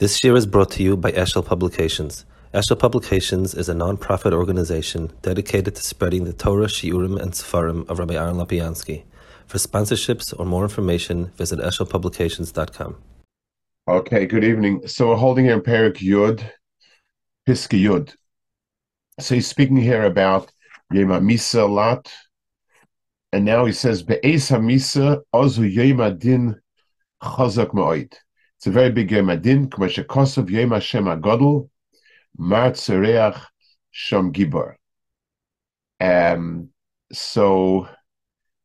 This year is brought to you by Eshel Publications. Eshel Publications is a non-profit organization dedicated to spreading the Torah, Shiurim, and Sefarim of Rabbi Aaron Lopiansky. For sponsorships or more information, visit eshelpublications.com. Okay, good evening. So we're holding here in Perek Yud, Piski Yud. So he's speaking here about Yema Misa a lot, and now he says Be'ez HaMisa Ozu Yema Din Chazak Ma'oid. It's a very big Yom Adin, K'mashe Kosov Yom Hashem HaGodel, Mar Tzereach Shom Gibor. Um, so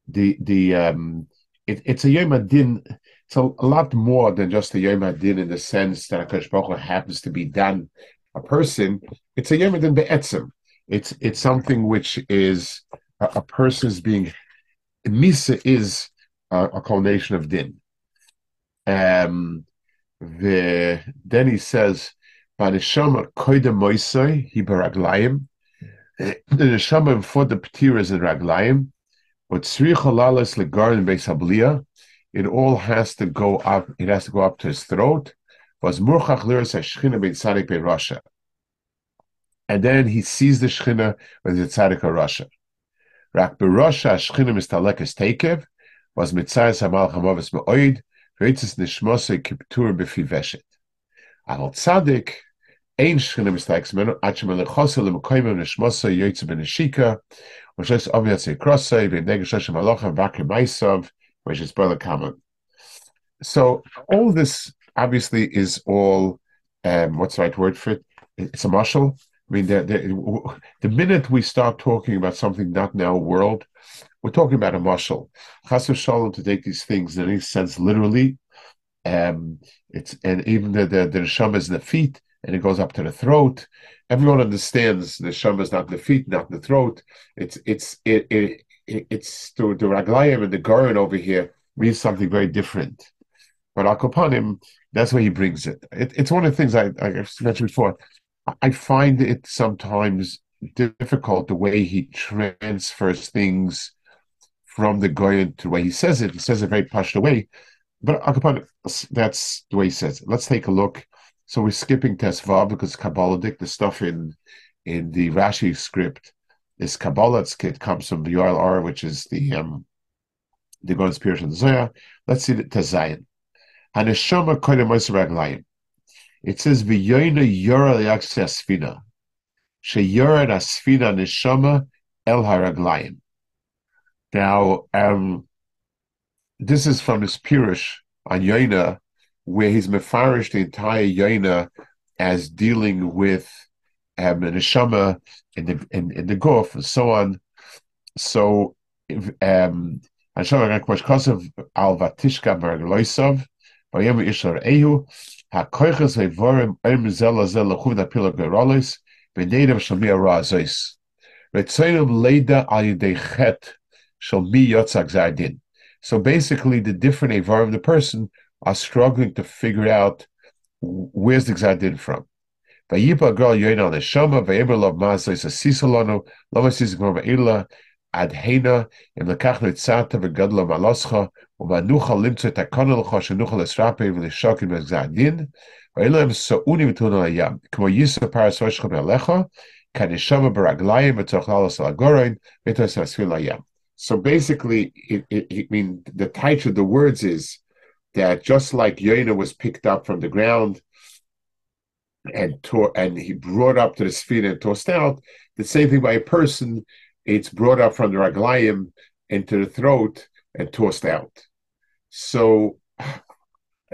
the the um, it, it's a Yom Adin. It's a, a, lot more than just a Yom Adin in the sense that Hakadosh Baruch happens to be done a person. It's a Yom Adin be'etzim. It's it's something which is a, a person's being. Misa is a, a culmination of din. Um, the, then he says, "Banishama koida moisoi he baraglayim." The neshama before the is in raglayim, but tzrich halalas legarin beisabliya. It all has to go up. It has to go up to his throat. Was murchach liras hashchina bein tzadik bein Russia. And then he sees the shchina with the tzadik of Russia. Rak berosha shchina mistalekes tekev was mitzayas hamal chamavis me'oid Reitzes nishmose kiptur. Aval tzadik, ein mistakes lemokoimim nishmose yoytze which is. So all this obviously is all, um, what's the right word for it? It's a marshal. I mean, the, the, the minute we start talking about something not in our world, we're talking about a muscle. Chas shalom to take these things in any sense literally. Um, it's and even the the, the neshama is in the feet and it goes up to the throat. Everyone understands the neshama is not in the feet, not in the throat. It's it's it, it, it it's the, the raglayim and the garin over here means something very different. But Akopanim, that's where he brings it. it. It's one of the things I, I mentioned before. I find it sometimes difficult the way he transfers things from the Goyen to the way he says it. He says it very pushed away. But that's the way he says it. Let's take a look. So we're skipping Tesvav because Kabbaladik, the stuff in in the Rashi script is Kabbalah. It comes from the URL, which is the um the Goyen spirit of the Zohar. Let's see the Tezayin. Haneshama koine raglayim. It says v'yoyna yora liakse asfina. Sheyora asfina neshama el haraglayim. Now, um, this is from his Pirush on Yoina, where he's mefarish the entire Yoina as dealing with um, an neshama in the in, in the Gulf and so on. So, um, al Vatishka Bergloisov, Bayem Ishar Ehu, HaKoiches Evorim Em Zela Zela Chuvna Pilar Gerolis, Benedav Shamia Razos. Retzonim Leda Al Yedei Chet shall be yotzak zardin. So basically, the different avar of the person are struggling to figure out where's the zardin from. Vayipa girl neshama vayemer is a sisalano lovasis gmor va'ila ad hena im umanucha limtzo takona l'cha shenucha im sa'uni v'tuna layam kmo yisa kanishama baraglayim alagorain layam so basically, it, it, it, I mean, the title of the words is that just like Yona was picked up from the ground and tore, and he brought up to the feet and tossed out, the same thing by a person, it's brought up from the raglayim into the throat and tossed out. So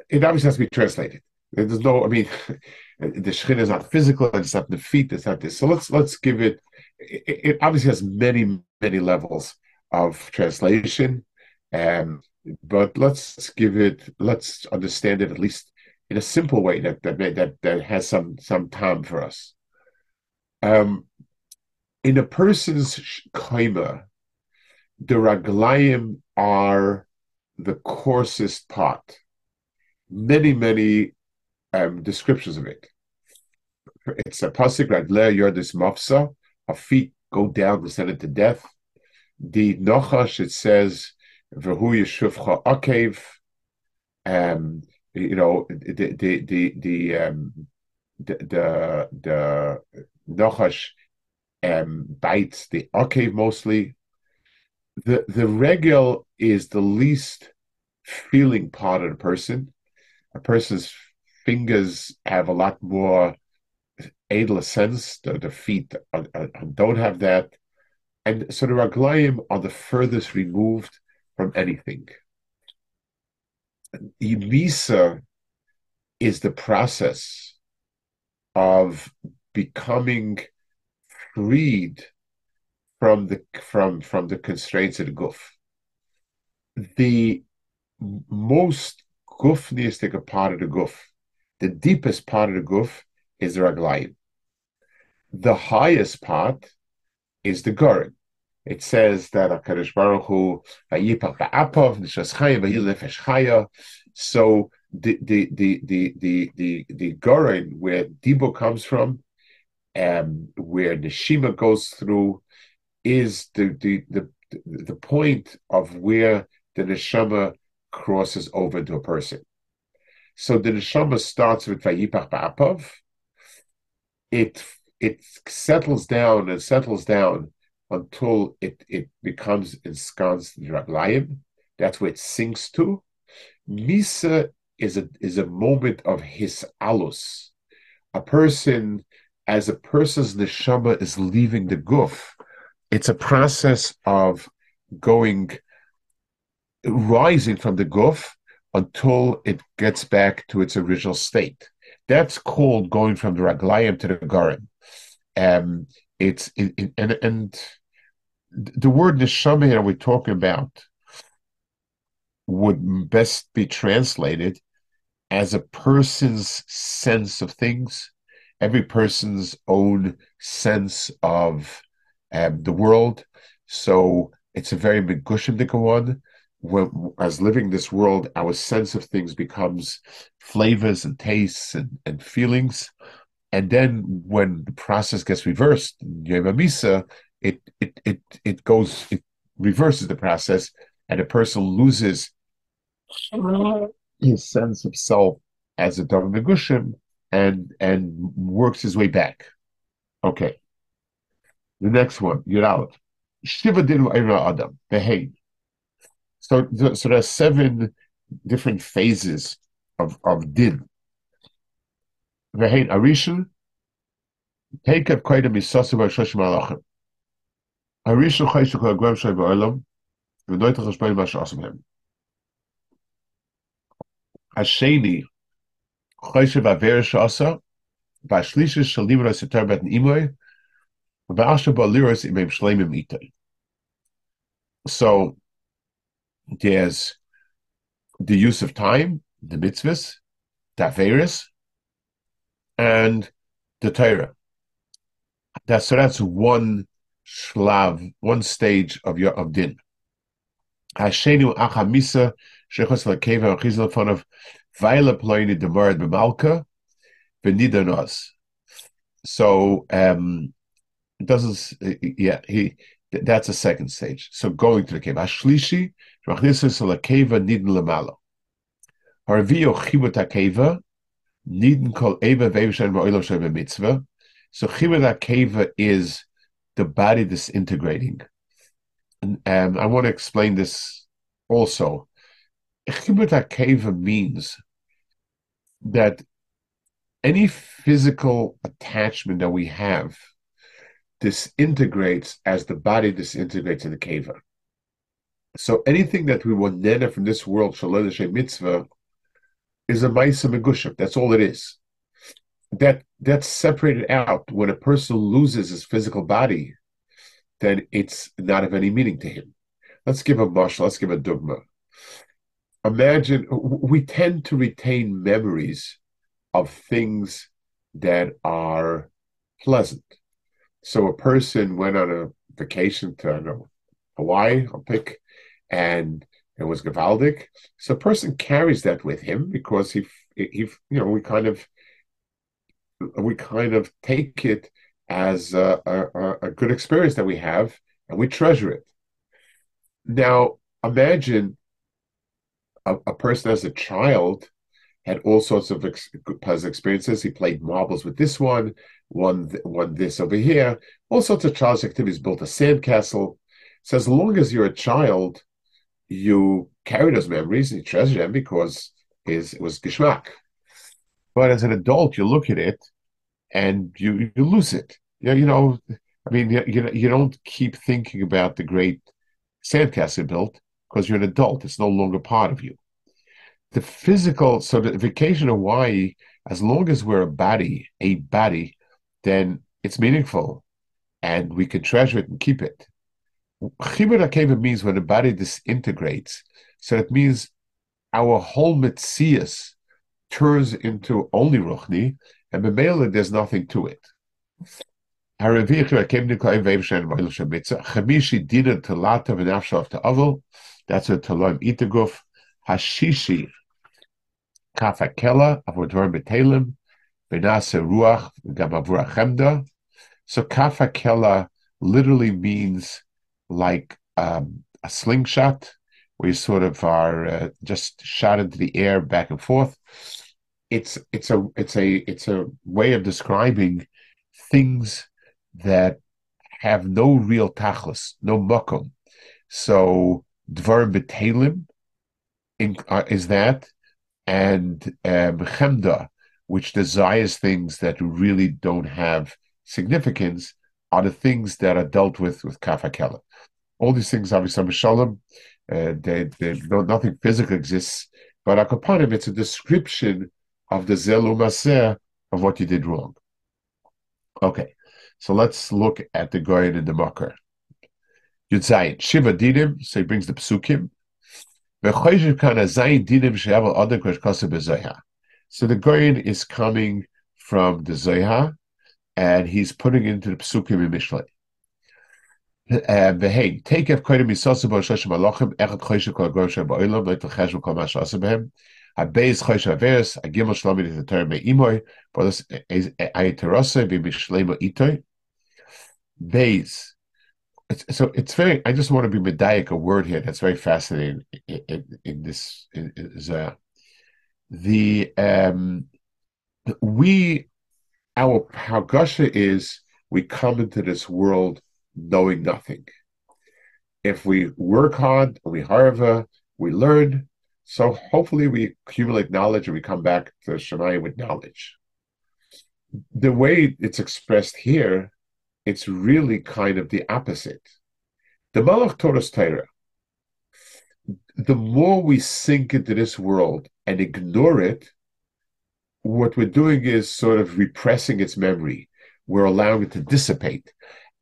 it obviously has to be translated. There's no, I mean, the shchin is not physical, it's not the feet, it's not this. So let's let's give it. It, it obviously has many many levels of translation. Um, but let's give it, let's understand it at least in a simple way that that that, that has some some time for us. Um, in a person's kaima, the raglayim are the coarsest part. Many many um, descriptions of it. It's a pasuk raglei yordis mafsa. Our feet go down, descended to death the Nochash, it says, V'hu Yeshuvcha Akev, um, you know, the the the the um, the the, Nachash um, bites the Akev mostly. The the regel is the least feeling part of the person. A person's fingers have a lot more edel sense. The, the feet are, are, don't have that. And so the raglayim are the furthest removed from anything. Misa is the process of becoming freed from the from from the constraints of the guf. The most gufniistic part of the guf, the deepest part of the guf, is the raglayim. The highest part is the goren. It says that Hakadosh Baruch Hu vayipach ba'apav nishas chaya vayilefesh chaya. So the the the the the the the where Dibo comes from, um, where Neshima goes through, is the the the the point of where the neshama crosses over to a person. So the neshama starts with vayipach ba'apav. It it settles down and settles down until it, it becomes ensconced in Raglayim. That's where it sinks to. Misa is a is a moment of his alus. A person, as a person's neshama is leaving the guf, it's a process of going rising from the guf until it gets back to its original state. That's called going from the raglayim to the garim. Um, it's it, it, and and the word neshama that we're talking about would best be translated as a person's sense of things, every person's own sense of um, the world. So it's a very megushim one. When, as living this world, our sense of things becomes flavors and tastes and, and feelings. And then when the process gets reversed, Yom Misa, it it it it goes it reverses the process, and a person loses his sense of self as a Megushim and and works his way back. Okay. The next one, Yiralat. Shiva Dinu Adam, Behain. So, so there are seven different phases of, of din. Vehein Arishon, take up quite a Shoshim Alachim. Ma Shasam Hem. Shasa, V'ashlisha Shalim Ra Sitar Nimoy, Shleimim Itay. So, there's the use of time, the mitzvahs, the averus, and the Torah. That's so that's one shlav, one stage of your of din. Hashenu achamisa shechos lakeva achizal fun of vayla ploini demard b'malka v'nidanos. So um, it doesn't. Yeah, he. That's a second stage. So going to the cave. Ashlishi rachnisus lakeva nidin lemalo. Harvio chibut akeva Nidin kol eva mitzvah. So chibud akeva is the body disintegrating. And um, I want to explain this also. Chibud akeva means that any physical attachment that we have disintegrates as the body disintegrates in the keva. So anything that we want nena from this world, shalom mitzvah, is a Maisa Megushav. That's all it is. That that's separated out. When a person loses his physical body, then it's not of any meaning to him. Let's give a marshal, let's give a dogma. Imagine we tend to retain memories of things that are pleasant. So a person went on a vacation to know, Hawaii, I'll pick, and it was Gavaldic. So a person carries that with him because he, he, you know, we kind of, we kind of take it as a, a, a good experience that we have, and we treasure it. Now, imagine a, a person as a child had all sorts of ex- experiences. He played marbles with this one, one, one this over here, all sorts of childish activities, built a sandcastle. So as long as you're a child, you carry those memories and you treasure them because it was geschmack. But as an adult, you look at it and you, you lose it. You you know, I mean, you, you, don't keep thinking about the great sandcastle built because you're an adult. It's no longer part of you the physical, so the vacation Hawaii, as long as we're a body, a body, then it's meaningful and we can treasure it and keep it. Chibur Akeva means when the body disintegrates. So it means our whole mitzias turns into only Ruchni, and Bemela, there's nothing to it. Chamishi dina talata v'nafshav ta'avol. That's a taloim itaguf. Hashishi kafakela avur dvar betelim benase ruach gam avur achemda. So kafakela literally means like um, a slingshot, where you sort of are uh, just shot into the air back and forth. It's it's a it's a it's a way of describing things that have no real tachlis, no makom. So dvar betelim uh, is that, and um, which desires things that really don't have significance, are the things that are dealt with with kafakela. All these things, obviously, shalom, uh, they, they, no, nothing physical exists, but akapanim, it's a description of the zelu of what you did wrong. Okay, so let's look at the goyin and the makar. Yud Shiva Dinim, so he brings the psukim, so the Goyin is coming from the Zohar, and he's putting into the Psukim in Mishlei. V'hein, take ev koydim yisosu bo echad choyshe kol agor ba'olam, lo yitacheshu kol ma shasa behem, habeis choyshe averes, agimel shlomi nit etor me imoy, bolos beis, so it's very. I just want to be medaic a word here that's very fascinating in, in, in this is uh, the um, we our hargasha is we come into this world knowing nothing. If we work hard, we harva, we learn. So hopefully we accumulate knowledge and we come back to Shemayim with knowledge. The way it's expressed here it's really kind of the opposite. The Malach Torah's Torah, the more we sink into this world and ignore it, what we're doing is sort of repressing its memory. We're allowing it to dissipate.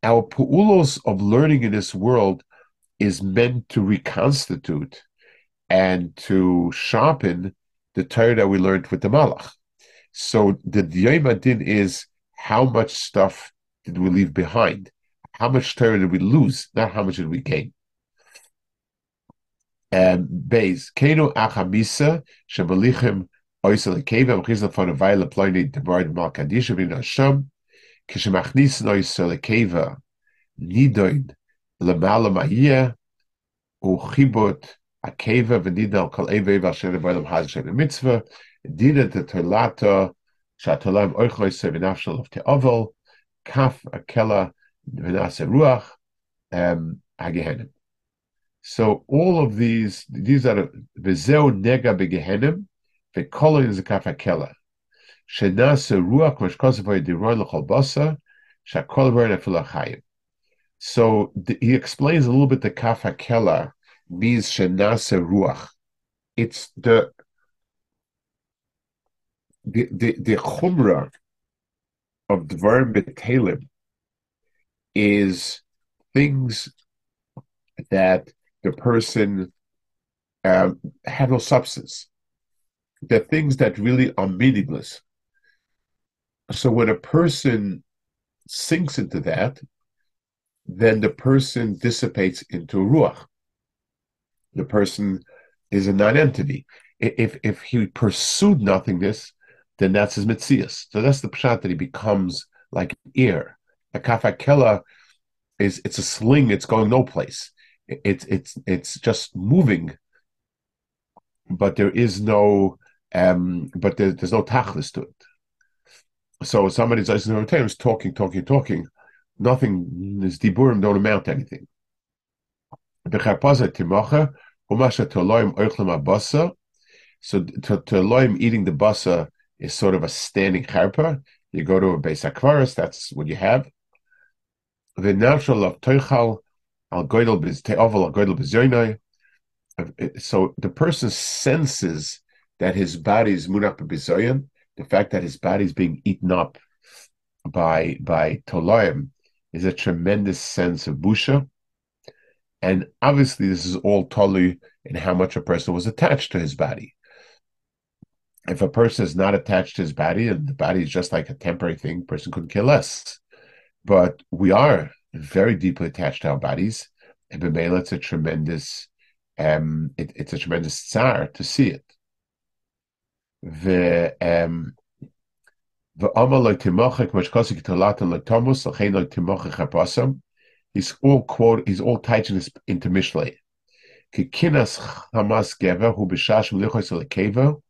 Our pu'ulos of learning in this world is meant to reconstitute and to sharpen the Torah that we learned with the Malach. So the Yom Din is how much stuff did we leave behind? How much Torah did we lose? Not how much did we gain. Um, Beis, Keno Achamisa, Shabalichim, Um. So all of these, these are v'zeu nega begehenim v'kolin is a kaf akela. Shenase ruach mashkosavoy diroy l'chol basa shakol v'er nefil So he explains a little bit the kaf akela means ruach. It's the the the, the chumrah of Dvarim B'Talim is things that the person um, have no substance. They're things that really are meaningless. So when a person sinks into that, then the person dissipates into ruach. The person is a non-entity. If if he pursued nothingness, then that's his mitzias. So that's the pshat that he becomes like air. A kafakela is it's a sling. It's going no place. It's it's it's just moving, but there is no Um, but there, there's no tachlis to it. So somebody's is talking, talking, talking. Nothing, his diburim don't amount to anything. So to, to eating the basa is sort of a standing charpa. You go to a base akvaris, that's what you have. The natural of toichal al goidel biz al goidel So the person senses that his body is munach b'bizoyan, the fact that his body is being eaten up by by toloim is a tremendous sense of busha. And obviously, this is all totally in how much a person was attached to his body. If a person is not attached to his body and the body is just like a temporary thing, person couldn't care less. But we are very deeply attached to our bodies, and Bemela, it's a tremendous, um, it, it's a tremendous tsar to see it. He's all quote. He's all tightened into Mishlei. Kikinas Hamas Geva who b'shash melichos lekeva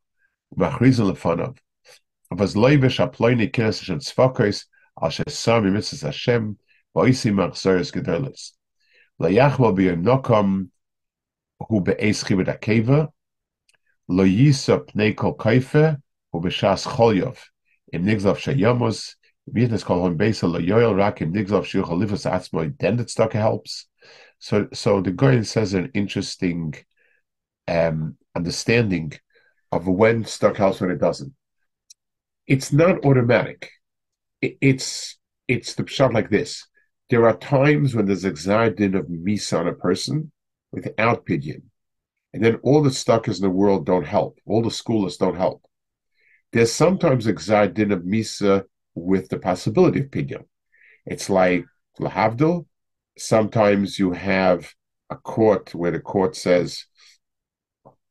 machrizin lefanov. Avaz loivish aploini kinas Hashem tzvakos al shesam yimitzas Hashem v'oisi machzoris gedolos. Layachmo b'yonokom hu be'es chibet akeva lo yisa pnei kol kaife hu b'shas cholyov im nigzav shayamos Vietnam's called him Beisel Loyoil Rak im nigzav shiuch alifas atzmo then that stuck helps. So so the Goyen says an interesting um, understanding of when stuck helps when it doesn't. It's not automatic. It, it's it's the shot like this. There are times when there's exardin of misa on a person without pidyon. And then all the stuckers in the world don't help. All the schoolers don't help. There's sometimes a din of Misa with the possibility of Pidyon. It's like Lahavdil. Sometimes you have a court where the court says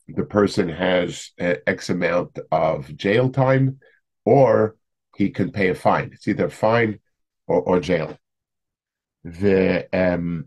the person has X amount of jail time or he can pay a fine. It's either fine or, or jail. The um,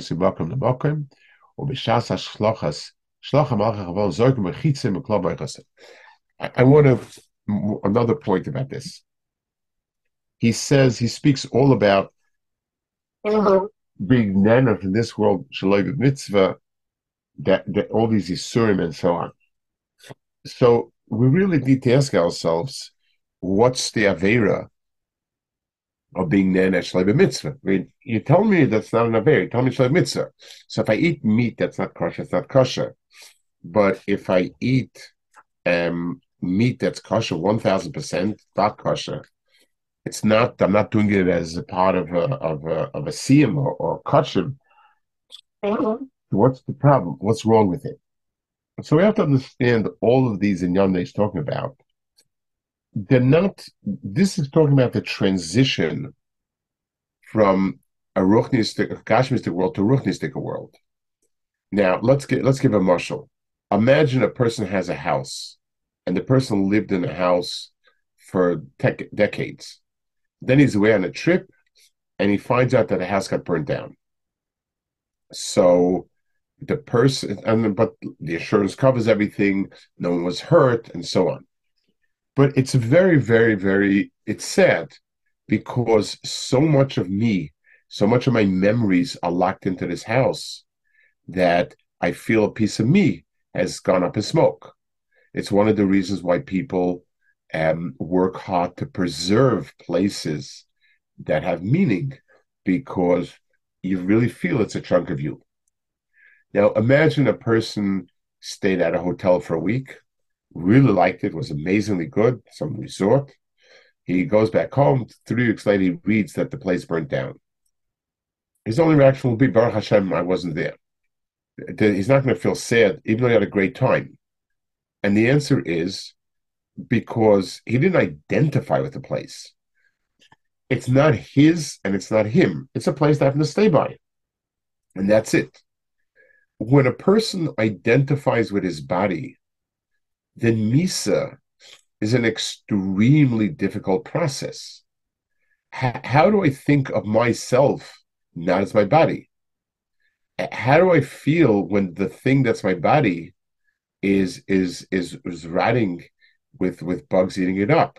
Sibakum or shlochem. I want to, another point about this. He says, he speaks all about mm-hmm. being nana from this world, shaloi mitzvah, that, that all these isurim and so on. So we really need to ask ourselves, what's the Avera of being nana shalom mitzvah? I mean, you tell me that's not an avera. You tell me shalom mitzvah. So if I eat meat, that's not kosher. It's not kosher. But if I eat um, meat that's kosher, one thousand percent, not kosher. It's not. I'm not doing it as a part of a of a of a siyum or, or. Mm-hmm. What's the problem? What's wrong with it? So we have to understand all of these in Yom talking about. They're not. This is talking about the transition from a ruchnistic, a kashmistic world to a ruchnistic world. Now let's get let's give a marshal. Imagine a person has a house and the person lived in the house for te- decades. Then he's away on a trip, and he finds out that the house got burned down. So the person, and but the insurance covers everything. No one was hurt, and so on. But it's very, very, very. It's sad because so much of me, so much of my memories are locked into this house that I feel a piece of me has gone up in smoke It's one of the reasons why people um, work hard to preserve places that have meaning because you really feel it's a chunk of you. Now, imagine a person stayed at a hotel for a week, really liked it, was amazingly good, some resort. He goes back home. Three weeks later, he reads that the place burnt down. His only reaction will be, Baruch Hashem, I wasn't there. He's not going to feel sad, even though he had a great time. And the answer is because he didn't identify with the place. It's not his and it's not him. It's a place that happened to stay by. And that's it. When a person identifies with his body, then Misa is an extremely difficult process. H- how do I think of myself not as my body? How do I feel when the thing that's my body is is is is rotting with with bugs eating it up?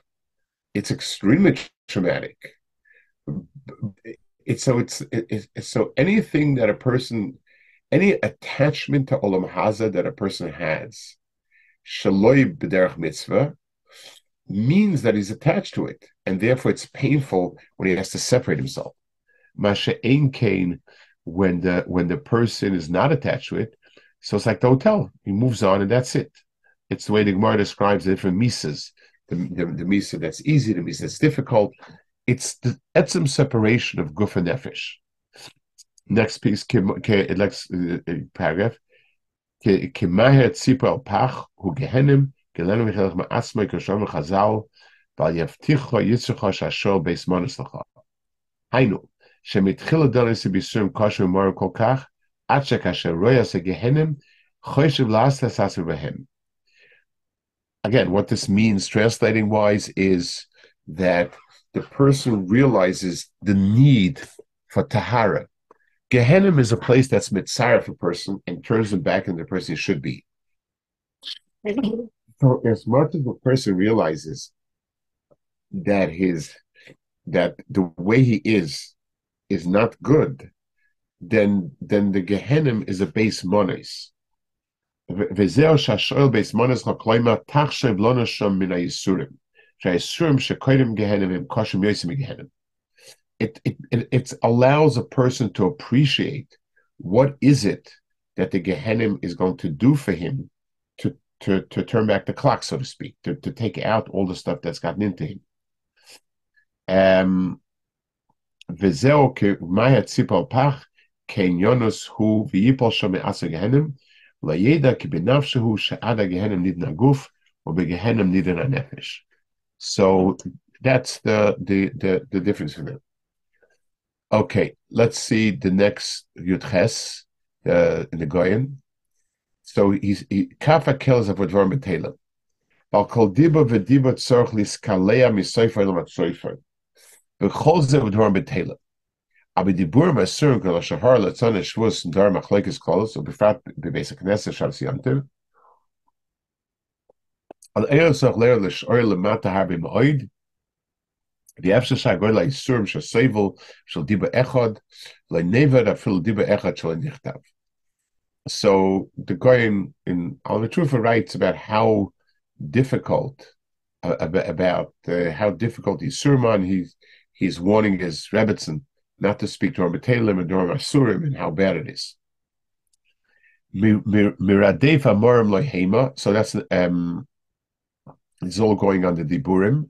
It's extremely traumatic. It's so it's, it's, it's so anything that a person any attachment to olam haza that a person has, shaloi b'derech mitzvah, means that he's attached to it, and therefore it's painful when he has to separate himself. Masha ein kain, when the when the person is not attached to it, so it's like the hotel. He moves on, and that's it. It's the way the Gemara describes the different misas. The, the, the misa that's easy, the misa that's difficult. It's the etzim separation of guf and nefesh. Next piece, next uh, uh, paragraph. כמהר ציפו על פח הוא גהנם, גלנו מחלק מעצמי כשום וחז"ל, ועל יבטיחו יצרכו שהשור בייס מונס לך. היינו, שמתחיל הדלס ביסורים כושר ומורם כל כך, עד שכאשר רואי עשה גהנם, חושב לעשת עשר בהם. Again, what this means, translating wise, is that the person realizes the need for tahara, Gehenna is a place that's mitzaref a person and turns him back into the person he should be. So as much as the person realizes that his that the way he is is not good, then then the Gehenna is a base mones. וזהו שהשואל בייס מונס חקלוימה תחשב לא נשום מן הייסורים. שהייסורים שקודם גהנם הם קושם יוסי מגהנם it, it, it, allows a person to appreciate what is it that the Gehenim is going to do for him to, to, to turn back the clock, so to speak, to, to take out all the stuff that's gotten into him. Um, וזהו כמה הציפ על פח, כעניונוס הוא ויפול שם מעשה גהנם, לידע כי בנפשהו שעד הגהנם נידן הגוף, ובגהנם נידן הנפש. So that's the, the, the, the difference in it. Okay, let's see the next Yudches uh, in the Goyen. So he's he, Kafa kills of Vodvar Metela. Al kol diba v'diba tzorch liskalea misoifer lo matzoifer. B'chol ze Vodvar Metela. Aber die Bur Masurim kol shahar letzon eshvus and dar machlekes kolos so befrat bebesa knesset shav siyantiv. Al eil soch leir l'shor lemata harbi ma'oid the Diba Echad Diba Echad Nichtav. So the Goyen in Al Trufa writes about how difficult uh, about uh, how difficult Yisurim he's he's warning his Rebbitzin not to speak to Armatelim and during Asurim and how bad it is. Miradef Amorim Lohema. So that's um, it's all going on the Diburim.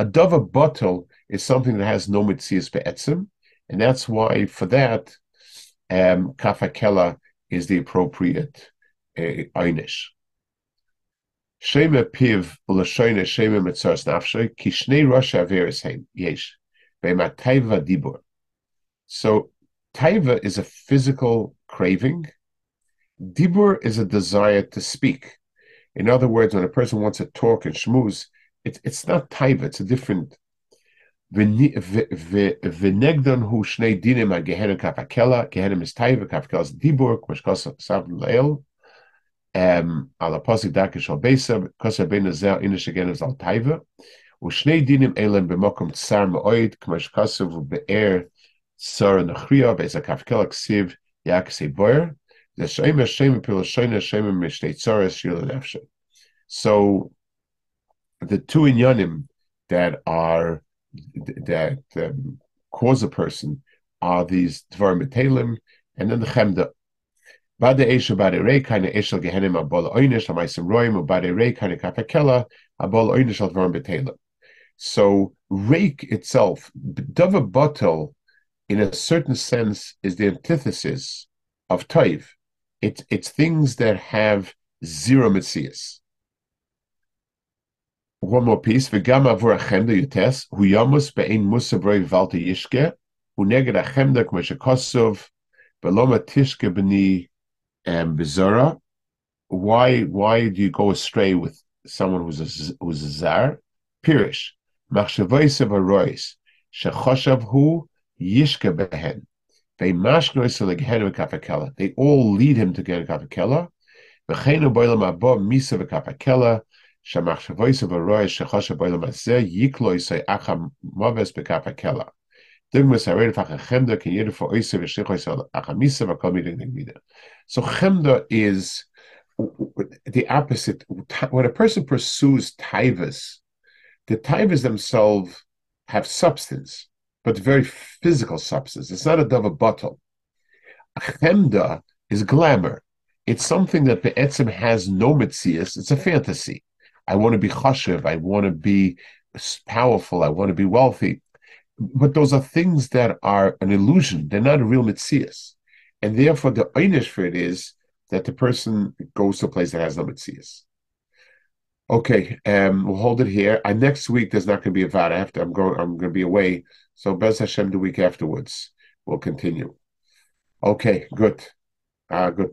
A dove bottle is something that has no mitzias be'etzim, and that's why for that, um, kafakela is the appropriate uh, einish. Shema piv l'shoyne shema mitzaras nafshay ki rosh averis heim yesh be'ma taiva dibur. So taiva is a physical craving. Dibur is a desire to speak. In other words, when a person wants to talk and schmooze, it's it's not taiva, it's a different. V'negdon hu shnei dinim a gehenim kafakela, gehenim is taiva, kafakela is dibur, kmashkos sav leil, um, al aposik dakish al besa, kosa ben azel inish again is al taiva, ושני דינים אלה במקום צר מאוד, כמו שכסוב באר צר נכריע, באיזה כפקל כסיב יחסי בויר, זה שם השם מפילושון השם משתי צורס של הנפש. So the two inyanim that are that um, cause a person are these dvar metelim and then the chemda. Bade esha bade rei kind eshel gehenim abol oynish amaisim roim bade rei kind kafakela abol oynish al dvar metelim. So rake itself, dava batel, in a certain sense, is the antithesis of taiv. It's it's things that have zero mitzias. One more piece. V'gam avur achemda yutes hu yamus be'ein musabroi valta yishke hu neged achemda k'mo shekosov beloma tishke b'ni bezora. Why why do you go astray with someone who's a who's a zar? Pirish machshavois of arois shechoshav hu yishke behen. They all lead him to get kafakela. Fach chemda can for. So chemda is the opposite. When a person pursues taivas, the taivas themselves have substance, but very physical substance. It's not a double bottle. Chemda is glamour. It's something that the etzim has no mitzias. It's a fantasy. I want to be chashiv. I want to be powerful. I want to be wealthy. But those are things that are an illusion. They're not a real mitzias. And therefore, the einish for it is that the person goes to a place that has no mitzias. Okay, um, we'll hold it here. Uh, next week there's not going to be a vat. I have to. I'm going. I'm going to be away. So Bez Hashem the week afterwards we'll continue. Okay, good. Uh, good.